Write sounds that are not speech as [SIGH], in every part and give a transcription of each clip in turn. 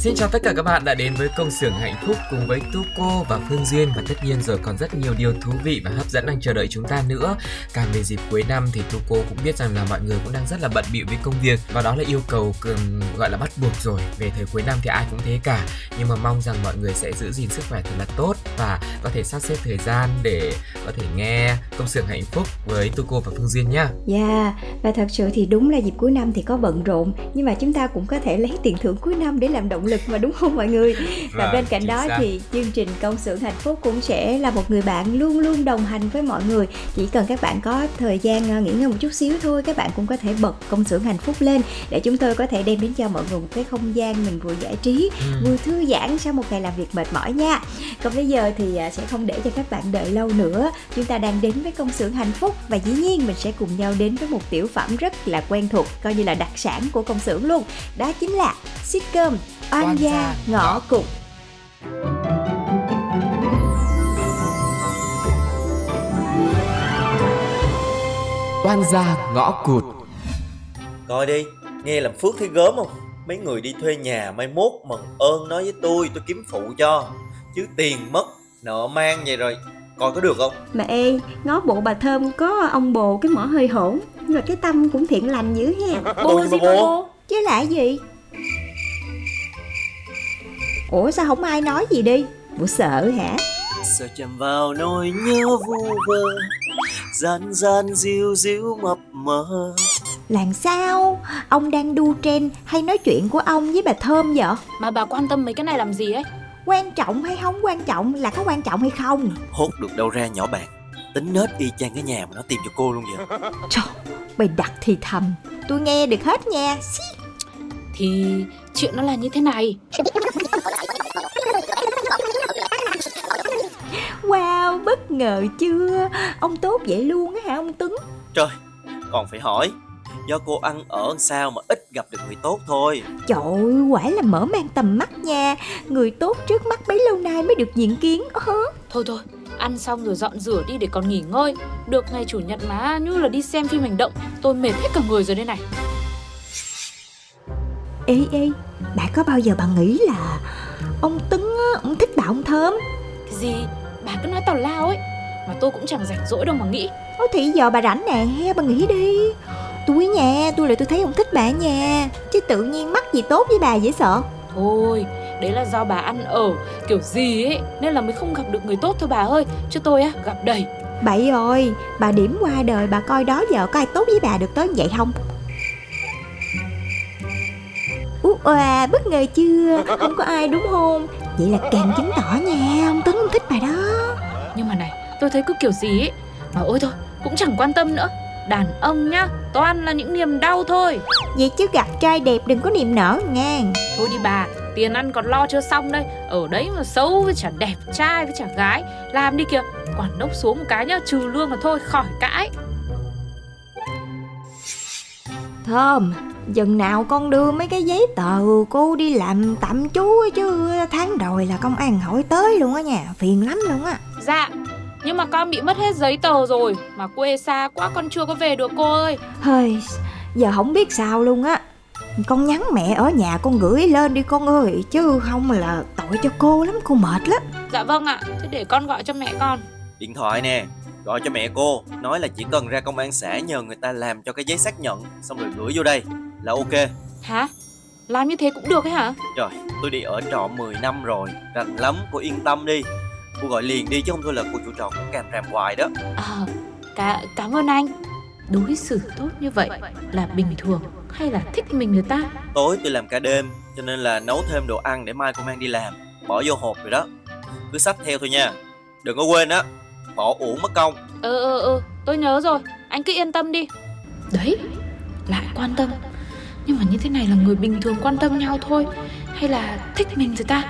Xin chào tất cả các bạn đã đến với công xưởng hạnh phúc cùng với Tuco và Phương Duyên và tất nhiên rồi còn rất nhiều điều thú vị và hấp dẫn đang chờ đợi chúng ta nữa. Càng về dịp cuối năm thì Tuco cũng biết rằng là mọi người cũng đang rất là bận bịu với công việc và đó là yêu cầu cường gọi là bắt buộc rồi. Về thời cuối năm thì ai cũng thế cả, nhưng mà mong rằng mọi người sẽ giữ gìn sức khỏe thật là tốt và có thể sắp xếp thời gian để có thể nghe công xưởng hạnh phúc với Tuco và Phương Duyên nhá. Dạ, và thật sự thì đúng là dịp cuối năm thì có bận rộn Nhưng mà chúng ta cũng có thể lấy tiền thưởng cuối năm để làm động lực mà đúng không mọi người? Và bên cạnh đó xác. thì chương trình Công xưởng hạnh phúc cũng sẽ là một người bạn luôn luôn đồng hành với mọi người. Chỉ cần các bạn có thời gian ờ, nghỉ ngơi một chút xíu thôi Các bạn cũng có thể bật Công xưởng hạnh phúc lên Để chúng tôi có thể đem đến cho mọi người một cái không gian mình vừa giải trí Ừ. Vừa thư giãn sau một ngày làm việc mệt mỏi nha. Còn bây giờ thì à, sẽ không để cho các bạn đợi lâu nữa. Chúng ta đang đến với công xưởng hạnh phúc Và dĩ nhiên mình sẽ cùng nhau đến với một tiểu phẩm rất là quen thuộc Coi như là đặc sản của công xưởng luôn. Đó chính là sitcom Oan gia ngõ cụt Oan gia ngõ cụt. Coi đi, nghe làm phước thấy gớm không? Mấy người đi thuê nhà mai mốt mần ơn nói với tôi, tôi kiếm phụ cho Chứ tiền mất, nợ mang vậy rồi Coi có được không? Mà ê, ngó bộ bà Thơm có ông bồ cái mỏ hơi hổn Rồi cái tâm cũng thiện lành dữ ha Bồ gì mà bồ? Chứ là gì Ủa sao không ai nói gì đi? Bộ sợ hả? Sợ chạm vào nỗi nhớ vu vơ Gian gian diu diu mập mờ. Làm sao? Ông đang đu trend hay nói chuyện của ông với bà Thơm vậy? Mà bà quan tâm mấy cái này làm gì ấy? Quan trọng hay không quan trọng là có quan trọng hay không? Hốt được đâu ra nhỏ bạn. Tính nết y chang cái nhà mà nó tìm cho cô luôn vậy. Trời, mày đặt thì thầm. Tôi nghe được hết nha. Xí. Thì chuyện nó là như thế này Wow, bất ngờ chưa? Ông tốt vậy luôn á hả ông Tuấn? Trời, còn phải hỏi Do cô ăn ở sao mà ít gặp được người tốt thôi. Trời ơi, quả là mở mang tầm mắt nha. Người tốt trước mắt bấy lâu nay mới được diện kiến Ơ, Thôi thôi Ăn xong rồi dọn rửa đi để còn nghỉ ngơi. Được ngày chủ nhật má như là đi xem phim hành động. Tôi mệt hết cả người rồi đây này Ê ê, bà có bao giờ bà nghĩ là Ông Tuấn á, ông thích bà ông Thơm? Cái gì? Bà cứ nói tào lao ấy. Mà tôi cũng chẳng rảnh rỗi đâu mà nghĩ. Ôi thì giờ bà rảnh nè, bà nghĩ đi. Tôi nha, tôi là tôi thấy ông thích bà nha. Chứ tự nhiên mắc gì tốt với bà dễ sợ. Thôi Đấy là do bà ăn ở Kiểu gì ấy Nên là mới không gặp được người tốt thôi bà ơi. Chứ tôi á gặp đầy. Bậy rồi, bà điểm qua đời bà coi đó giờ có ai tốt với bà được tới vậy không? Oà, bất ngờ chưa? Không có ai đúng không? Vậy là càng chứng tỏ nha, ông Tuấn không thích bà đó. Nhưng mà này Tôi thấy cứ kiểu gì ấy Mà ôi thôi Cũng chẳng quan tâm nữa. Đàn ông nhá Toàn là những niềm đau thôi. Vậy chứ gặp trai đẹp đừng có niềm nở nha Thôi đi bà, tiền ăn còn lo chưa xong đây. Ở đấy mà xấu với chả đẹp, trai với chả gái Làm đi kìa, quản đốc xuống một cái nhá Trừ lương mà thôi, khỏi cãi. Thơm, dần nào con đưa mấy cái giấy tờ cô đi làm tạm trú ấy chứ Tháng rồi là công an hỏi tới luôn á nha, phiền lắm luôn á. Dạ, nhưng mà con bị mất hết giấy tờ rồi Mà quê xa quá con chưa có về được cô ơi. Hơi, giờ không biết sao luôn á. Con nhắn mẹ ở nhà con gửi lên đi con ơi Chứ không là tội cho cô lắm, cô mệt lắm. Dạ vâng ạ, thế để con gọi cho mẹ con. Điện thoại nè Gọi cho mẹ cô Nói là chỉ cần ra công an xã nhờ người ta làm cho cái giấy xác nhận Xong rồi gửi vô đây Là ok. Hả? Làm như thế cũng được ấy hả? Trời tôi đi ở trọ 10 năm rồi. Rành lắm cô yên tâm đi. Cô gọi liền đi chứ không thôi là cô chủ trọ cũng càm ràm hoài đó. À cả, cảm ơn anh. Đối xử tốt như vậy là bình thường hay là thích mình người ta? Tối tôi làm cả đêm Cho nên là nấu thêm đồ ăn để mai cô mang đi làm. Bỏ vô hộp rồi đó. Cứ xách theo thôi nha. Đừng có quên á Bỏ uổng mất công. Ừ ừ ừ tôi nhớ rồi. Anh cứ yên tâm đi. Đấy lại quan tâm Nhưng mà như thế này là người bình thường quan tâm nhau thôi. Hay là thích mình rồi ta?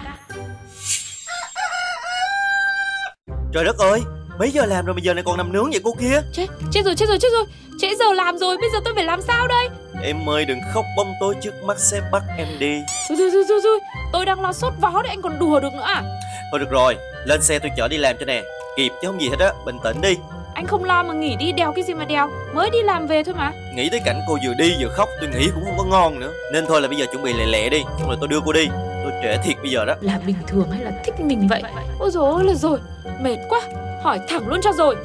Trời đất ơi Mấy giờ làm rồi bây giờ này còn nằm nướng vậy cô kia? Chết chết rồi chết rồi chết rồi. Trễ giờ làm rồi bây giờ tôi phải làm sao đây? Em ơi đừng khóc bóng tối trước mắt sẽ bắt em đi. Rồi rồi rồi rồi, rồi. Tôi đang lo sốt vó đấy anh còn đùa được nữa à? Thôi được rồi Lên xe tôi chở đi làm cho nè. Kịp chứ không gì hết á Bình tĩnh đi Anh không lo mà nghỉ đi đèo cái gì mà đèo. Mới đi làm về thôi mà. Nghĩ tới cảnh cô vừa đi vừa khóc Tôi nghĩ cũng không có ngon nữa. Nên thôi là bây giờ chuẩn bị lẹ lẹ đi Xong rồi tôi đưa cô đi. Tôi trễ thiệt bây giờ đó. Là bình thường hay là thích mình vậy? Ôi dồi ôi là rồi. Mệt quá. Hỏi thẳng luôn cho rồi.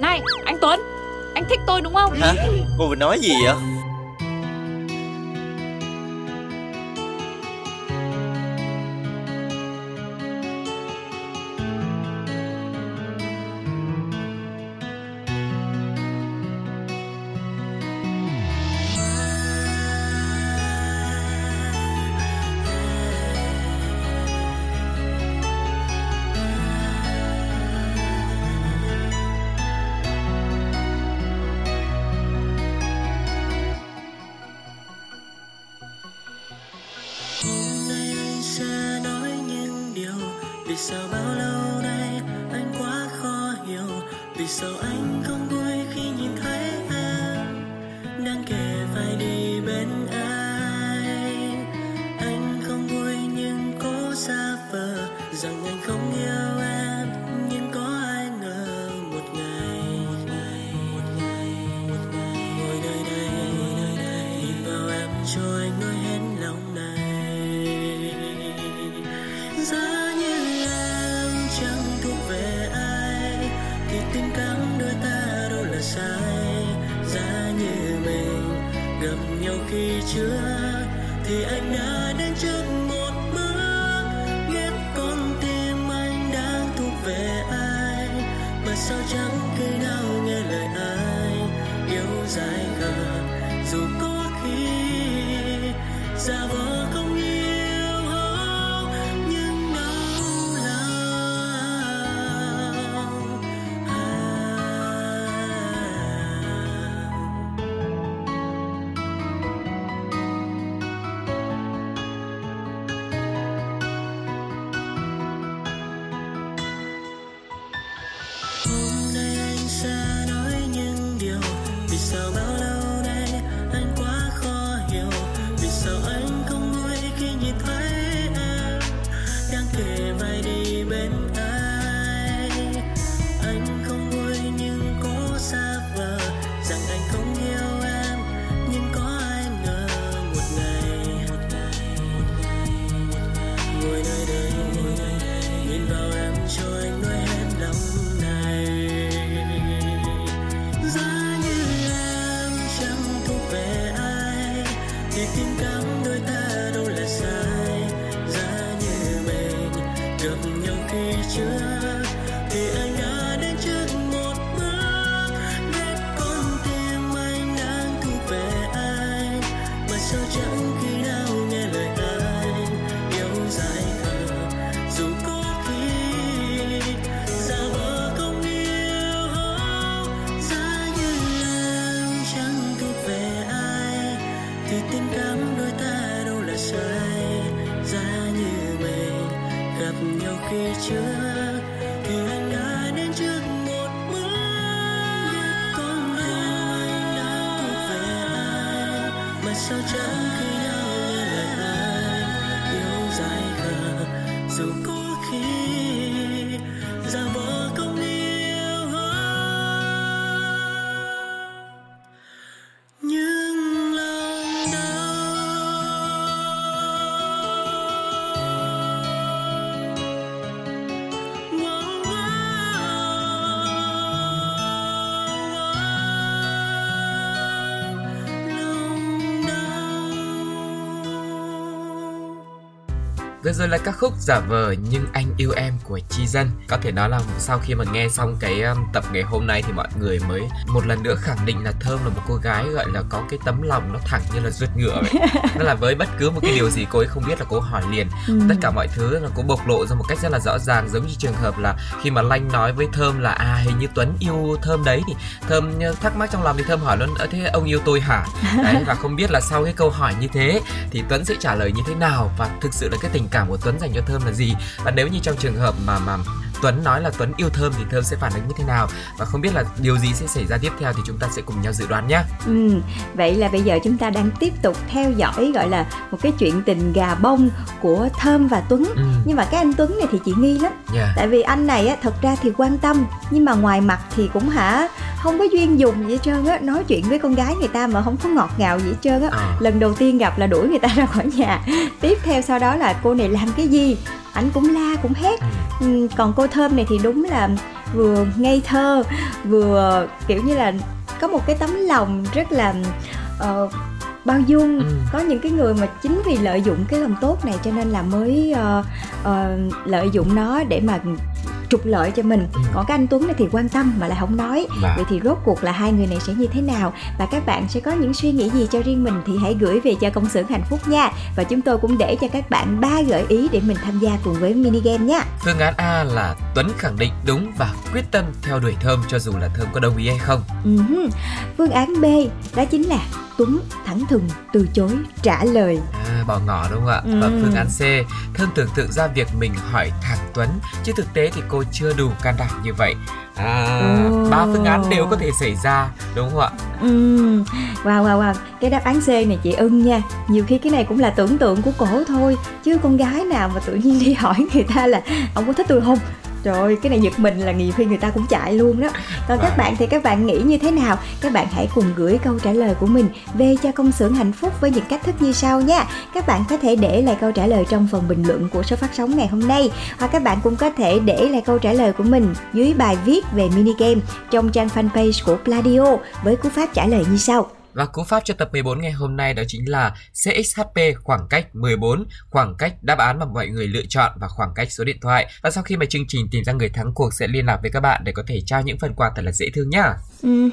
Này anh Tuấn. Anh thích tôi đúng không? Hả? Cô vừa nói gì vậy vì sao bao lâu nay anh quá khó hiểu? Vì sao anh không giả Vừa rồi là các khúc giả vờ nhưng anh yêu em của Chi Dân. Có thể nói là sau khi mà nghe xong cái um, tập ngày hôm nay thì mọi người mới một lần nữa khẳng định là Thơm là một cô gái gọi là có cái tấm lòng nó thẳng như là ruột ngựa vậy. [LAUGHS] Nên là với bất cứ một cái điều gì cô ấy không biết là cô hỏi liền. Ừ. Tất cả mọi thứ là cô bộc lộ ra một cách rất là rõ ràng giống như trường hợp là khi mà Lanh nói với Thơm là à hình như Tuấn yêu Thơm đấy thì Thơm thắc mắc trong lòng thì Thơm hỏi luôn "Ơ, thế ông yêu tôi hả? [LAUGHS] Đấy và không biết là sau cái câu hỏi như thế thì Tuấn sẽ trả lời như thế nào và thực sự là cái tình cảm của Tuấn dành cho Thơm là gì? Và nếu như trong trường hợp mà mà Tuấn nói là Tuấn yêu Thơm thì Thơm sẽ phản ứng như thế nào và không biết là điều gì sẽ xảy ra tiếp theo thì chúng ta sẽ cùng nhau dự đoán nhé. Ừ, vậy là bây giờ chúng ta đang tiếp tục theo dõi gọi là một cái chuyện tình gà bông của Thơm và Tuấn. Ừ. Nhưng mà cái anh Tuấn này thì chị nghi lắm. Yeah. Tại vì anh này á thật ra thì quan tâm nhưng mà ngoài mặt thì cũng hả không có duyên dùng gì hết trơn á, nói chuyện với con gái người ta mà không có ngọt ngào gì hết trơn á. À. Lần đầu tiên gặp là đuổi người ta ra khỏi nhà. Tiếp theo sau đó là cô này làm cái gì? Anh cũng la cũng hét. Ừ. Ừ, còn cô Thơm này thì đúng là vừa ngây thơ vừa kiểu như là có một cái tấm lòng rất là ờ, bao dung Ừ. có những cái người mà chính vì lợi dụng cái lòng tốt này cho nên là mới ờ, ờ, lợi dụng nó để mà trục lợi cho mình. Ừ. còn cái anh Tuấn này thì quan tâm mà lại không nói. Và vậy thì rốt cuộc là hai người này sẽ như thế nào? Và các bạn sẽ có những suy nghĩ gì cho riêng mình thì hãy gửi về cho công xưởng hạnh phúc nha. Và chúng tôi cũng để cho các bạn ba gợi ý để mình tham gia cùng với mini game nha. Phương án A là Tuấn khẳng định đúng và quyết tâm theo đuổi Thơm cho dù là Thơm có đồng ý hay không. Ừm, Phương án B đó chính là Tuấn thẳng thừng từ chối trả lời. À, bỏ ngỏ đúng không ạ? Và Ừ. phương án C, Thơm tưởng tượng ra việc mình hỏi thẳng Tuấn, chứ thực tế thì cô chưa đủ can đảm như vậy. À, ba phương án đều có thể xảy ra, đúng không ạ? Ừm, Wow wow wow, cái đáp án C này chị ưng nha. Nhiều khi cái này cũng là tưởng tượng của cổ thôi, chứ con gái nào mà tự nhiên đi hỏi người ta là ông có thích tôi không? Trời ơi, cái này giật mình là nhiều khi người ta cũng chạy luôn đó. Còn các Wow. bạn thì các bạn nghĩ như thế nào? Các bạn hãy cùng gửi câu trả lời của mình về cho công xưởng hạnh phúc với những cách thức như sau nha. Các bạn có thể để lại câu trả lời trong phần bình luận của số phát sóng ngày hôm nay hoặc các bạn cũng có thể để lại câu trả lời của mình dưới bài viết về mini game trong trang fanpage của Pladio với cú pháp trả lời như sau. Và cú pháp cho tập 14 ngày hôm nay đó chính là CXHP khoảng cách 14, khoảng cách đáp án mà mọi người lựa chọn và khoảng cách số điện thoại. Và sau khi mà chương trình tìm ra người thắng cuộc sẽ liên lạc với các bạn để có thể trao những phần quà thật là dễ thương nhá. Ừm,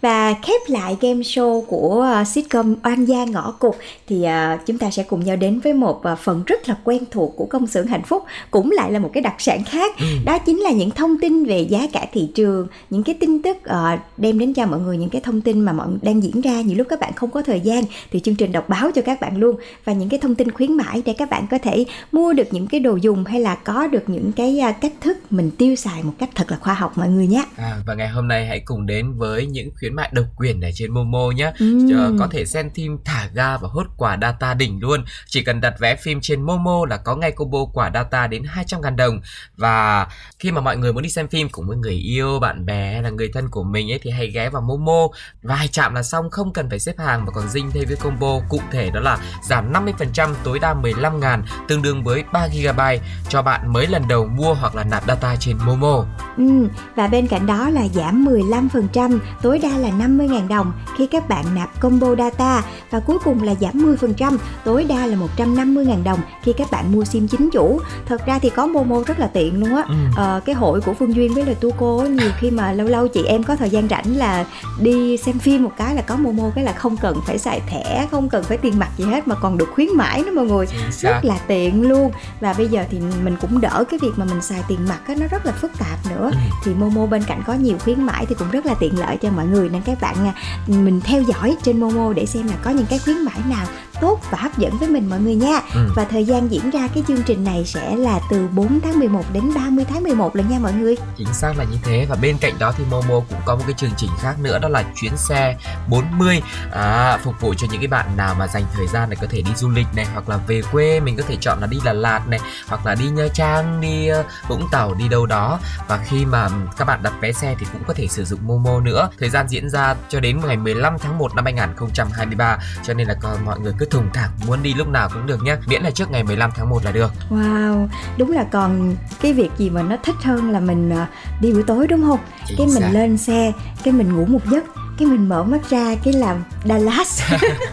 Và khép lại game show của uh, sitcom Oan gia ngõ cụt thì uh, chúng ta sẽ cùng nhau đến với một uh, phần rất là quen thuộc của công xưởng hạnh phúc cũng lại là một cái đặc sản khác Ừ. đó chính là những thông tin về giá cả thị trường những cái tin tức uh, đem đến cho mọi người những cái thông tin mà mọi đang diễn ra nhiều lúc các bạn không có thời gian thì chương trình đọc báo cho các bạn luôn và những cái thông tin khuyến mãi để các bạn có thể mua được những cái đồ dùng hay là có được những cái uh, cách thức mình tiêu xài một cách thật là khoa học mọi người nhé À, và ngày hôm nay hãy cùng đến với những khuyến mại độc quyền ở trên Momo nhé. Chờ có thể xem phim thả ga và hốt quả data đỉnh luôn. Chỉ cần đặt vé phim trên Momo là có ngay combo quả data đến 200 ngàn đồng. Và khi mà mọi người muốn đi xem phim cùng với người yêu, bạn bè hay là người thân của mình ấy thì hãy ghé vào Momo. Vài chạm là xong không cần phải xếp hàng mà còn dinh thêm với combo cụ thể đó là giảm 50% tối đa 15 ngàn, tương đương với 3 GB cho bạn mới lần đầu mua hoặc là nạp data trên Momo. Ừ, và bên cạnh đó là giảm 15%, tối đa là 50.000 đồng khi các bạn nạp combo data và cuối cùng là giảm 10%, tối đa là 150.000 đồng khi các bạn mua sim chính chủ. Thật ra thì có Momo rất là tiện luôn á. Ừ. Ờ, cái hội của Phương Duyên với lời tu cô nhiều khi mà lâu lâu chị em có thời gian rảnh là đi xem phim một cái là có Momo cái là không cần phải xài thẻ, không cần phải tiền mặt gì hết mà còn được khuyến mãi nữa mọi người rất là tiện luôn và bây giờ thì mình cũng đỡ cái việc mà mình xài tiền mặt á nó rất là phức tạp nữa Ừ. thì Momo bên cạnh có nhiều khuyến mãi thì cũng rất là tiện lợi cho mọi người nên các bạn à, mình theo dõi trên Momo để xem là có những cái khuyến mãi nào tốt và hấp dẫn với mình mọi người nha. Ừ. và thời gian diễn ra cái chương trình này sẽ là từ 4 tháng 11 đến 30 tháng 11 lần nha mọi người. Chính xác là như thế. Và bên cạnh đó thì Momo cũng có một cái chương trình khác nữa đó là chuyến xe 40 à, phục vụ cho những cái bạn nào mà dành thời gian để có thể đi du lịch này hoặc là về quê mình có thể chọn là đi Đà Lạt này hoặc là đi Nha Trang đi ờ, Vũng Tàu đi đâu đó. Và khi mà các bạn đặt vé xe thì cũng có thể sử dụng Momo nữa. Thời gian diễn ra cho đến ngày 15 tháng 1 năm 2023 cho nên là mọi người cứ thùng thẳng muốn đi lúc nào cũng được nhé miễn là trước ngày 15 tháng 1 là được Wow, đúng là còn cái việc gì mà nó thích hơn là mình à, đi buổi tối đúng không? Chính cái mình xác. lên xe, cái mình ngủ một giấc, cái mình mở mắt ra cái làm Dallas.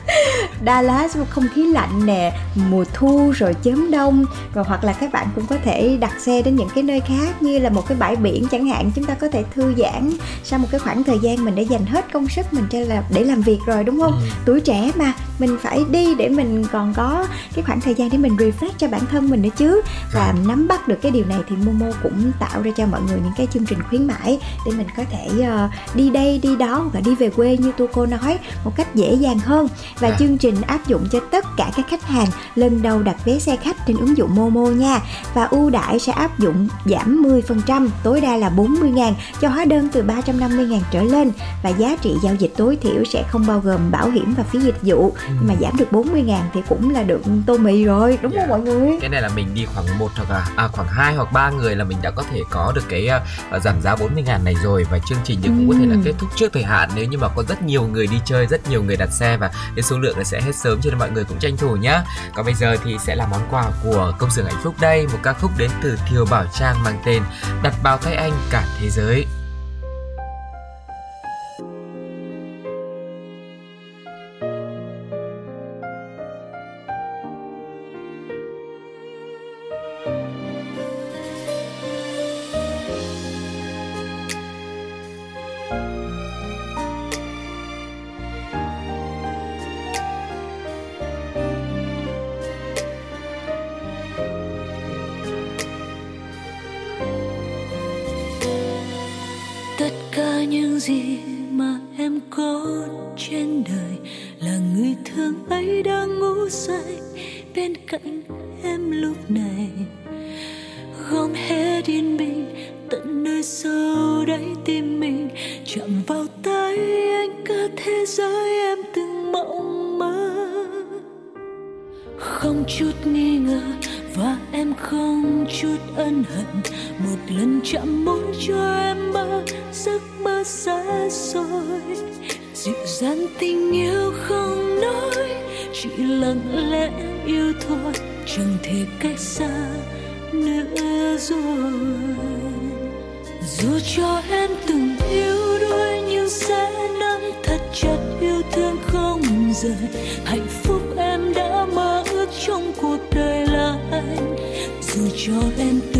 [LAUGHS] Dallas không khí lạnh nè mùa thu rồi chớm đông rồi hoặc là các bạn cũng có thể đặt xe đến những cái nơi khác như là một cái bãi biển chẳng hạn chúng ta có thể thư giãn sau một cái khoảng thời gian mình đã dành hết công sức mình cho là để làm việc rồi đúng không ừ. tuổi trẻ mà mình phải đi để mình còn có cái khoảng thời gian để mình refresh cho bản thân mình nữa chứ và dạ. nắm bắt được cái điều này thì Momo cũng tạo ra cho mọi người những cái chương trình khuyến mãi để mình có thể uh, đi đây đi đó và đi về quê như tu cô nói một cách dễ dàng hơn và à. chương trình áp dụng cho tất cả các khách hàng lần đầu đặt vé xe khách trên ứng dụng Momo nha và ưu đãi sẽ áp dụng giảm 10% tối đa là 40 ngàn cho hóa đơn từ 350 ngàn trở lên và giá trị giao dịch tối thiểu sẽ không bao gồm bảo hiểm và phí dịch vụ ừ. nhưng mà giảm được 40 ngàn thì cũng là được tô mì rồi đúng yeah. không dạ. mọi người cái này là mình đi khoảng một hoặc là à, khoảng 2 hoặc 3 người là mình đã có thể có được cái uh, giảm giá 40 ngàn này rồi và chương trình thì cũng ừ. có thể là kết thúc trước thời hạn nếu như mà có rất nhiều người đi chơi, rất nhiều người đặt xe và cái số lượng là sẽ hết sớm cho nên mọi người cũng tranh thủ nhá. Còn bây giờ thì sẽ là món quà của công xưởng hạnh phúc đây, một ca khúc đến từ Thiều Bảo Trang mang tên đặt bao tay anh cả thế giới. Gì mà em có trên đời là người thương ấy đang ngủ say bên cạnh em lúc này? Cho em từng yêu đuối nhưng sẽ nắm thật chặt yêu thương không rời. Hạnh phúc em đã mơ ước trong cuộc đời là anh. Dù cho em từng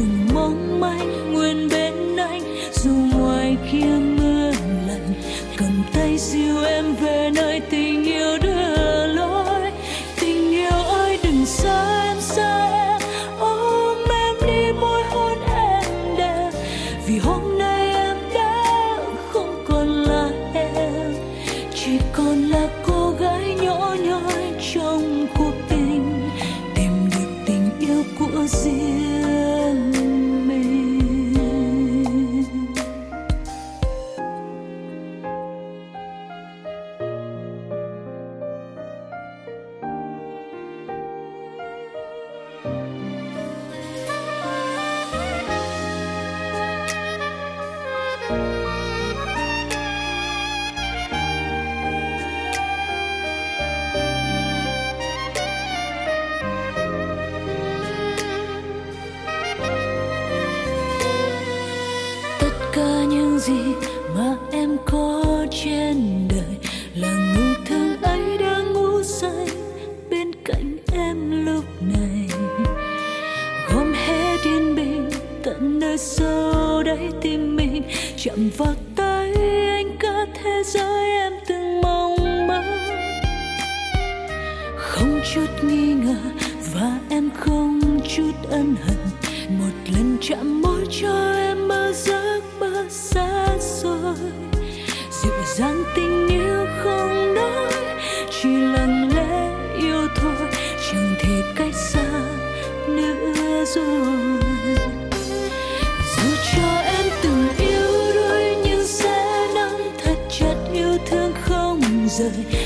tình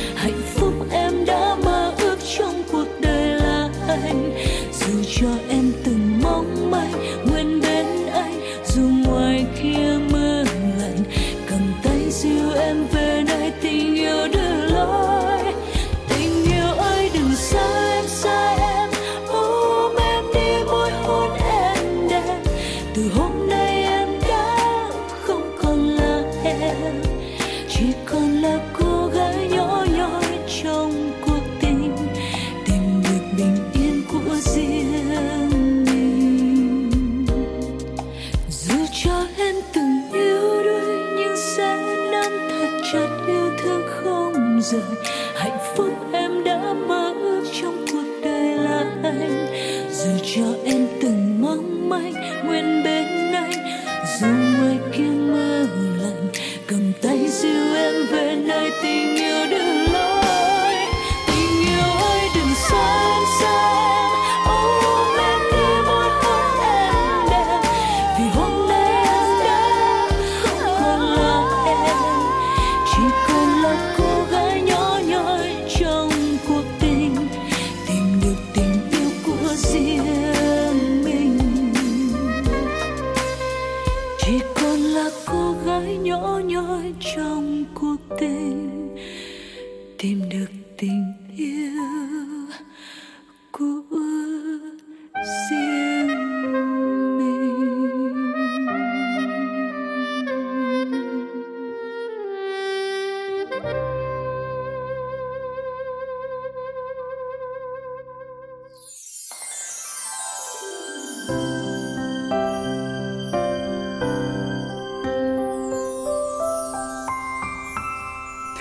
dù cho em từng mong manh.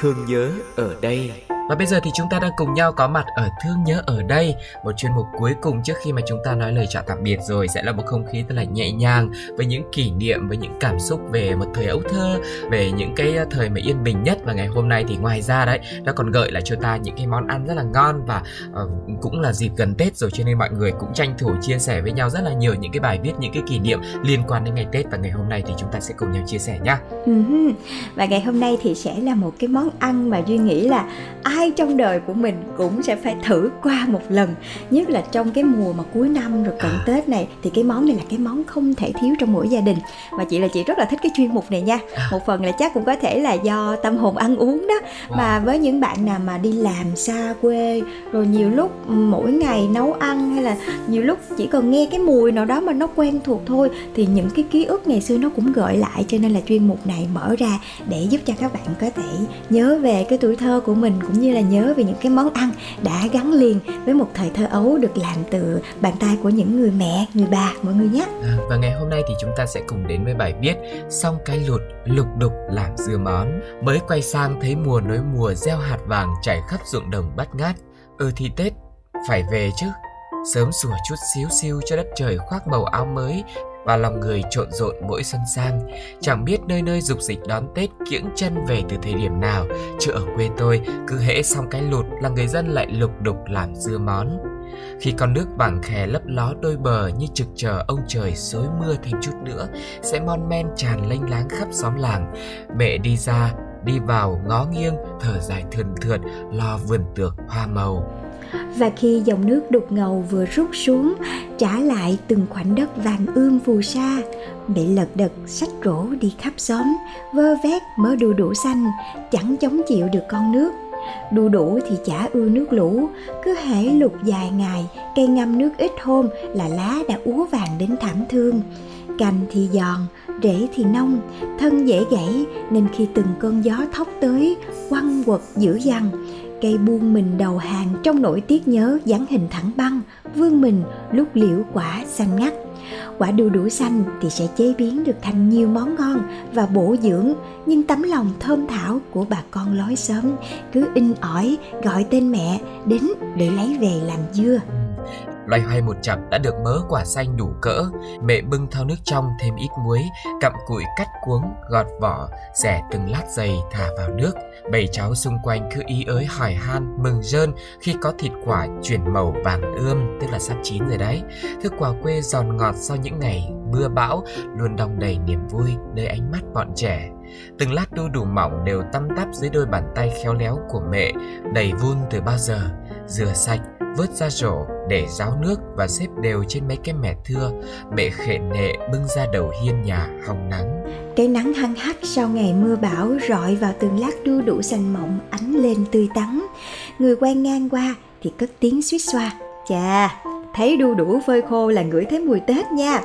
Thương nhớ ở đây. Và bây giờ thì chúng ta đang cùng nhau có mặt ở Thương Nhớ ở đây Một chuyên mục cuối cùng trước khi mà chúng ta nói lời chào tạm biệt rồi. Sẽ là một không khí rất là nhẹ nhàng Với những kỷ niệm, với những cảm xúc về một thời ấu thơ Về những cái ờ, thời mà yên bình nhất. Và ngày hôm nay thì ngoài ra đấy Nó còn gợi lại cho ta những cái món ăn rất là ngon. Và uh, cũng là dịp gần Tết rồi Cho nên mọi người cũng tranh thủ chia sẻ với nhau rất là nhiều Những cái bài viết, những cái kỷ niệm liên quan đến ngày Tết. Và ngày hôm nay thì chúng ta sẽ cùng nhau chia sẻ nhá ừ Và ngày hôm nay thì sẽ là một cái món ăn mà Duy nghĩ là à, ai trong đời của mình cũng sẽ phải thử qua một lần Nhất là trong cái mùa mà cuối năm rồi cận À. Tết này Thì cái món này là cái món không thể thiếu trong mỗi gia đình. Và chị là chị rất là thích cái chuyên mục này nha. À. Một phần là chắc cũng có thể là do tâm hồn ăn uống đó. Và với những bạn nào mà đi làm xa quê Rồi nhiều lúc ừ, mỗi ngày nấu ăn hay là nhiều lúc chỉ cần nghe cái mùi nào đó mà nó quen thuộc thôi Thì những cái ký ức ngày xưa nó cũng gợi lại. Cho nên là chuyên mục này mở ra để giúp cho các bạn có thể nhớ về cái tuổi thơ của mình Cũng như là nhớ về những cái món ăn đã gắn liền với một thời thơ ấu Được làm từ bàn tay của những người mẹ, người bà mọi người nhé. À, Và ngày hôm nay thì chúng ta sẽ cùng đến với bài viết Xong cái lụt lục đục làm dưa món. Mới quay sang thấy mùa nối mùa gieo hạt vàng chảy khắp ruộng đồng bát ngát. Ừ thì Tết phải về chứ. Sớm sủa chút xíu xiu cho đất trời khoác màu áo mới và lòng người trộn rộn mỗi xuân sang. Chẳng biết nơi nơi dục dịch đón Tết kiễng chân về từ thời điểm nào. Chứ ở quê tôi, cứ hễ xong cái lụt là người dân lại lục đục làm dưa món. Khi con nước vàng khè lấp ló đôi bờ như trực chờ ông trời xối mưa thêm chút nữa, sẽ mon men tràn lênh láng khắp xóm làng. Mẹ đi ra, đi vào ngó nghiêng, thở dài thườn thượt, lo vườn tược hoa màu. Và khi dòng nước đục ngầu vừa rút xuống Trả lại từng khoảnh đất vàng ươm phù sa Mẹ lật đật sách rổ đi khắp xóm Vơ vét mớ đu đủ xanh Chẳng chống chịu được con nước. Đu đủ thì chả ưa nước lũ Cứ hễ lục dài ngày Cây ngâm nước ít hôm Là lá đã úa vàng đến thảm thương. Cành thì giòn, rễ thì nông Thân dễ gãy Nên khi từng cơn gió thốc tới Quăng quật dữ dằn Cây buông mình đầu hàng trong nỗi tiếc nhớ dáng hình thẳng băng, vương mình lúc liễu quả xanh ngắt. Quả đu đủ xanh thì sẽ chế biến được thành nhiều món ngon và bổ dưỡng, nhưng tấm lòng thơm thảo của bà con lối xóm cứ in ỏi gọi tên mẹ đến để lấy về làm dưa loay hoay một chặp đã được mớ quả xanh đủ cỡ, mẹ bưng thau nước trong thêm ít muối, cặm cụi cắt cuống, gọt vỏ, xẻ từng lát dày thả vào nước. Bầy cháu xung quanh cứ ý ới hỏi han, mừng rơn khi có thịt quả chuyển màu vàng ươm, tức là sắp chín rồi đấy. Thức quả quê giòn ngọt sau những ngày mưa bão, luôn đong đầy niềm vui nơi ánh mắt bọn trẻ. Từng lát đu đủ mỏng đều tăm tắp dưới đôi bàn tay khéo léo của mẹ, đầy vun từ bao giờ rửa sạch vớt ra rổ để ráo nước và xếp đều trên mấy cái mẻ thưa mẹ khệ nệ bưng ra đầu hiên nhà hòng nắng Cái nắng hăng hắc sau ngày mưa bão rọi vào từng lát đu đủ xanh mộng ánh lên tươi tắn. Người quen ngang qua thì cất tiếng suýt xoa. Chà, thấy đu đủ phơi khô là ngửi thấy mùi Tết nha.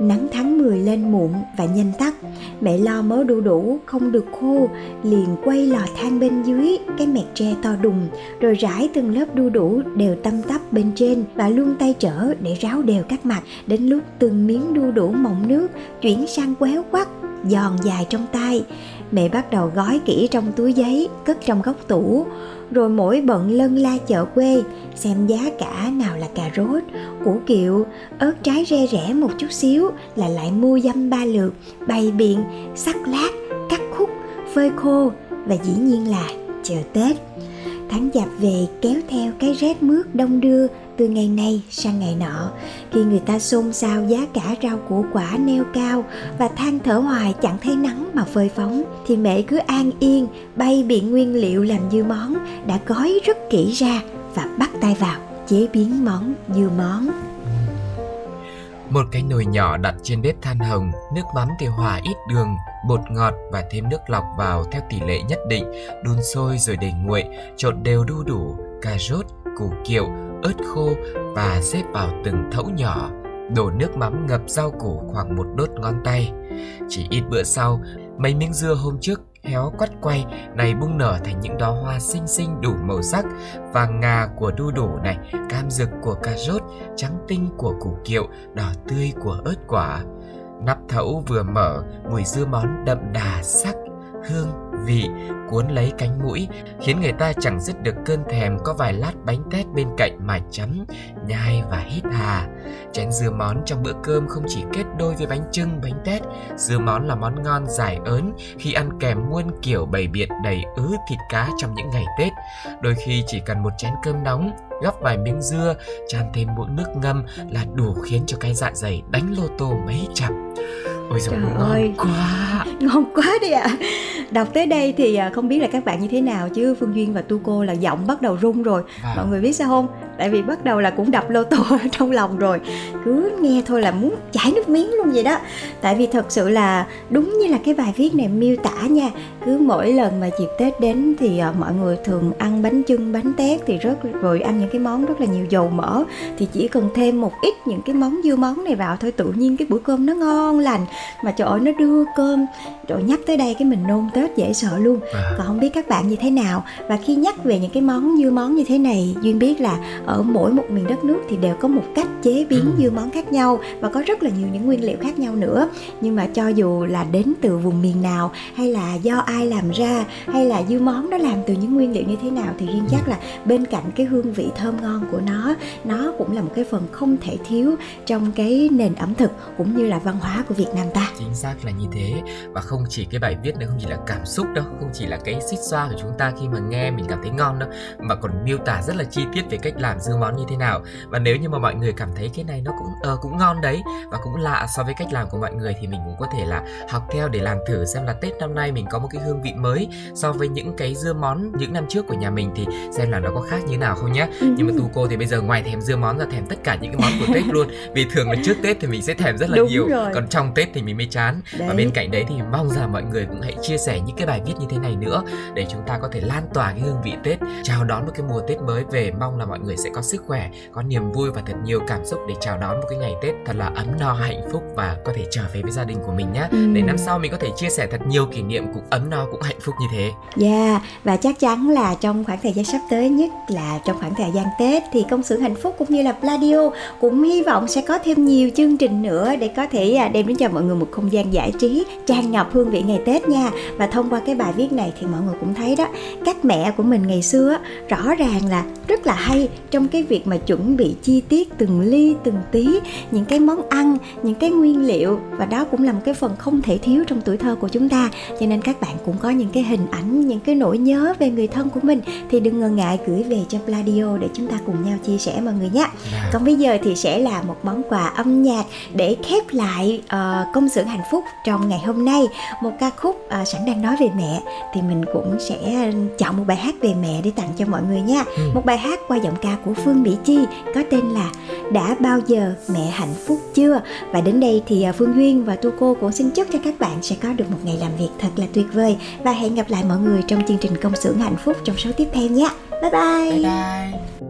Nắng tháng 10 lên muộn và nhanh tắt. Mẹ lo mớ đu đủ, không được khô, Liền quay lò than bên dưới, Cái mẹt tre to đùng, Rồi rải từng lớp đu đủ đều tăm tắp bên trên Và luôn tay trở để ráo đều các mặt Đến lúc từng miếng đu đủ mỏng nước Chuyển sang quéo quắt. Giòn dài trong tay. Mẹ bắt đầu gói kỹ trong túi giấy, Cất trong góc tủ. Rồi mỗi bận lân la chợ quê, xem giá cả nào là cà rốt, củ kiệu. Ớt trái re rẻ một chút xíu là lại mua dăm ba lượt, bày biện, sắc lát, cắt khúc, phơi khô và dĩ nhiên là chờ tết. Tháng chạp về kéo theo cái rét mướt đông đưa từ ngày này sang ngày nọ. Khi người ta xôn xao giá cả rau củ quả neo cao và than thở hoài chẳng thấy nắng mà phơi phóng thì mẹ cứ an yên bay biện nguyên liệu làm dư món đã gói rất kỹ ra và bắt tay vào chế biến món dư món. Một cái nồi nhỏ đặt trên bếp than hồng, nước mắm thì hòa ít đường, bột ngọt và thêm nước lọc vào theo tỷ lệ nhất định, đun sôi rồi để nguội, trộn đều đu đủ, cà rốt, củ kiệu, ớt khô và xếp vào từng thẫu nhỏ. Đổ nước mắm ngập rau củ khoảng một đốt ngón tay. Chỉ ít bữa sau, mấy miếng dưa hôm trước héo quắt quay này bung nở thành những đóa hoa xinh xinh đủ màu sắc vàng ngà của đu đủ này cam rực của cà rốt trắng tinh của củ kiệu đỏ tươi của ớt quả nắp thấu vừa mở mùi dưa món đậm đà sắc hương vị cuốn lấy cánh mũi khiến người ta chẳng dứt được cơn thèm có vài lát bánh tét bên cạnh mà chấm nhai và hít hà. Chén dưa món trong bữa cơm không chỉ kết đôi với bánh trưng bánh tét dưa món là món ngon giải ớn khi ăn kèm muôn kiểu bày biện đầy ứ thịt cá trong những ngày tết. Đôi khi chỉ cần một chén cơm nóng gắp vài miếng dưa chan thêm muỗng nước ngâm là đủ khiến cho cái dạ dày đánh lô tô mấy chậm ôi Trời ngon ơi. quá. Ngon quá đi ạ đọc tới đây thì à, không biết là các bạn như thế nào chứ? Phương duyên và tu cô là giọng bắt đầu run rồi. Vâng. mọi người biết sao không? Tại vì bắt đầu là cũng đập lô tô [LAUGHS] trong lòng rồi. Cứ nghe thôi là muốn chảy nước miếng luôn vậy đó. Tại vì thật sự là đúng như là cái bài viết này miêu tả nha cứ mỗi lần mà dịp tết đến thì à, mọi người thường ăn bánh chưng bánh tét thì rất rồi ăn những cái món rất là nhiều dầu mỡ. Thì chỉ cần thêm một ít những cái món dưa món này vào thôi tự nhiên cái bữa cơm nó ngon lành. Mà trời ơi nó đưa cơm. Rồi nhắc tới đây cái mình nôn tết dễ sợ luôn. À. còn không biết các bạn như thế nào. Và khi nhắc về những cái món dưa món như thế này duyên biết là ở mỗi một miền đất nước thì đều có một cách chế biến Ừ. dưa món khác nhau và có rất là nhiều những nguyên liệu khác nhau nữa. Nhưng mà cho dù là đến từ vùng miền nào hay là do ai làm ra hay là dưa món nó làm từ những nguyên liệu như thế nào thì riêng chắc là bên cạnh cái hương vị thơm ngon của nó nó cũng là một cái phần không thể thiếu trong cái nền ẩm thực cũng như là văn hóa của Việt Nam ta. Chính xác là như thế. Và không chỉ cái bài viết này không chỉ là cảm xúc đâu không chỉ là cái xích xoa của chúng ta khi mà nghe mình cảm thấy ngon đâu mà còn miêu tả rất là chi tiết về cách làm dưa món như thế nào. Và nếu như mà mọi người cảm thấy cái này nó cũng ờ, cũng ngon đấy và cũng lạ so với cách làm của mọi người thì mình cũng có thể là học theo để làm thử xem là tết năm nay mình có một cái hương vị mới so với những cái dưa món những năm trước của nhà mình thì xem là nó có khác như nào không nhá. Nhưng mà tu cô thì bây giờ ngoài thèm dưa món ra thèm tất cả những cái món của tết luôn. Vì thường là trước tết thì mình sẽ thèm rất là Đúng nhiều rồi. còn trong tết thì mình mới chán. Và Đấy. bên cạnh đấy thì mong rằng mọi người cũng hãy chia sẻ những cái bài viết như thế này nữa để chúng ta có thể lan tỏa cái hương vị Tết, chào đón một cái mùa Tết mới về. Mong là mọi người sẽ có sức khỏe, có niềm vui và thật nhiều cảm xúc để chào đón một cái ngày Tết thật là ấm no hạnh phúc và có thể trở về với gia đình của mình nhé. Ừm. Để năm sau mình có thể chia sẻ thật nhiều kỷ niệm cũng ấm no cũng hạnh phúc như thế. Dạ, và chắc chắn là trong khoảng thời gian sắp tới nhất là trong khoảng thời gian Tết thì công xưởng hạnh phúc cũng như là Pladio cũng hy vọng sẽ có thêm nhiều chương trình nữa để có thể à, đem đến cho mọi người một không gian giải trí tràn ngập hương vị ngày Tết nha. Và thông qua cái bài viết này thì mọi người cũng thấy đó, các mẹ của mình ngày xưa rõ ràng là rất là hay trong cái việc mà chuẩn bị chi tiết từng ly từng tí những cái món ăn, những cái nguyên liệu và đó cũng là một cái phần không thể thiếu trong tuổi thơ của chúng ta. Cho nên các bạn cũng có những cái hình ảnh, những cái nỗi nhớ về người thân của mình thì đừng ngần ngại gửi về cho Pladio để chúng ta cùng nhau chia sẻ mọi người nhé. Và Còn bây giờ thì sẽ là một món quà âm nhạc để khép lại ờ, công xưởng hạnh phúc trong ngày hôm nay. Một ca khúc ờ, sẵn đang nói về mẹ thì mình cũng sẽ chọn một bài hát về mẹ để tặng cho mọi người nha. Ừ. Một bài hát qua giọng ca của Phương Mỹ Chi có tên là Đã bao giờ mẹ hạnh phúc chưa? Và đến đây thì ờ, Phương Duyên và Tu Cô cũng xin chúc cho các bạn sẽ có được một ngày làm việc thật là tuyệt vời và hẹn gặp lại mọi người trong chương trình công xưởng hạnh phúc trong số tiếp theo nhé. Bye bye. bye bye.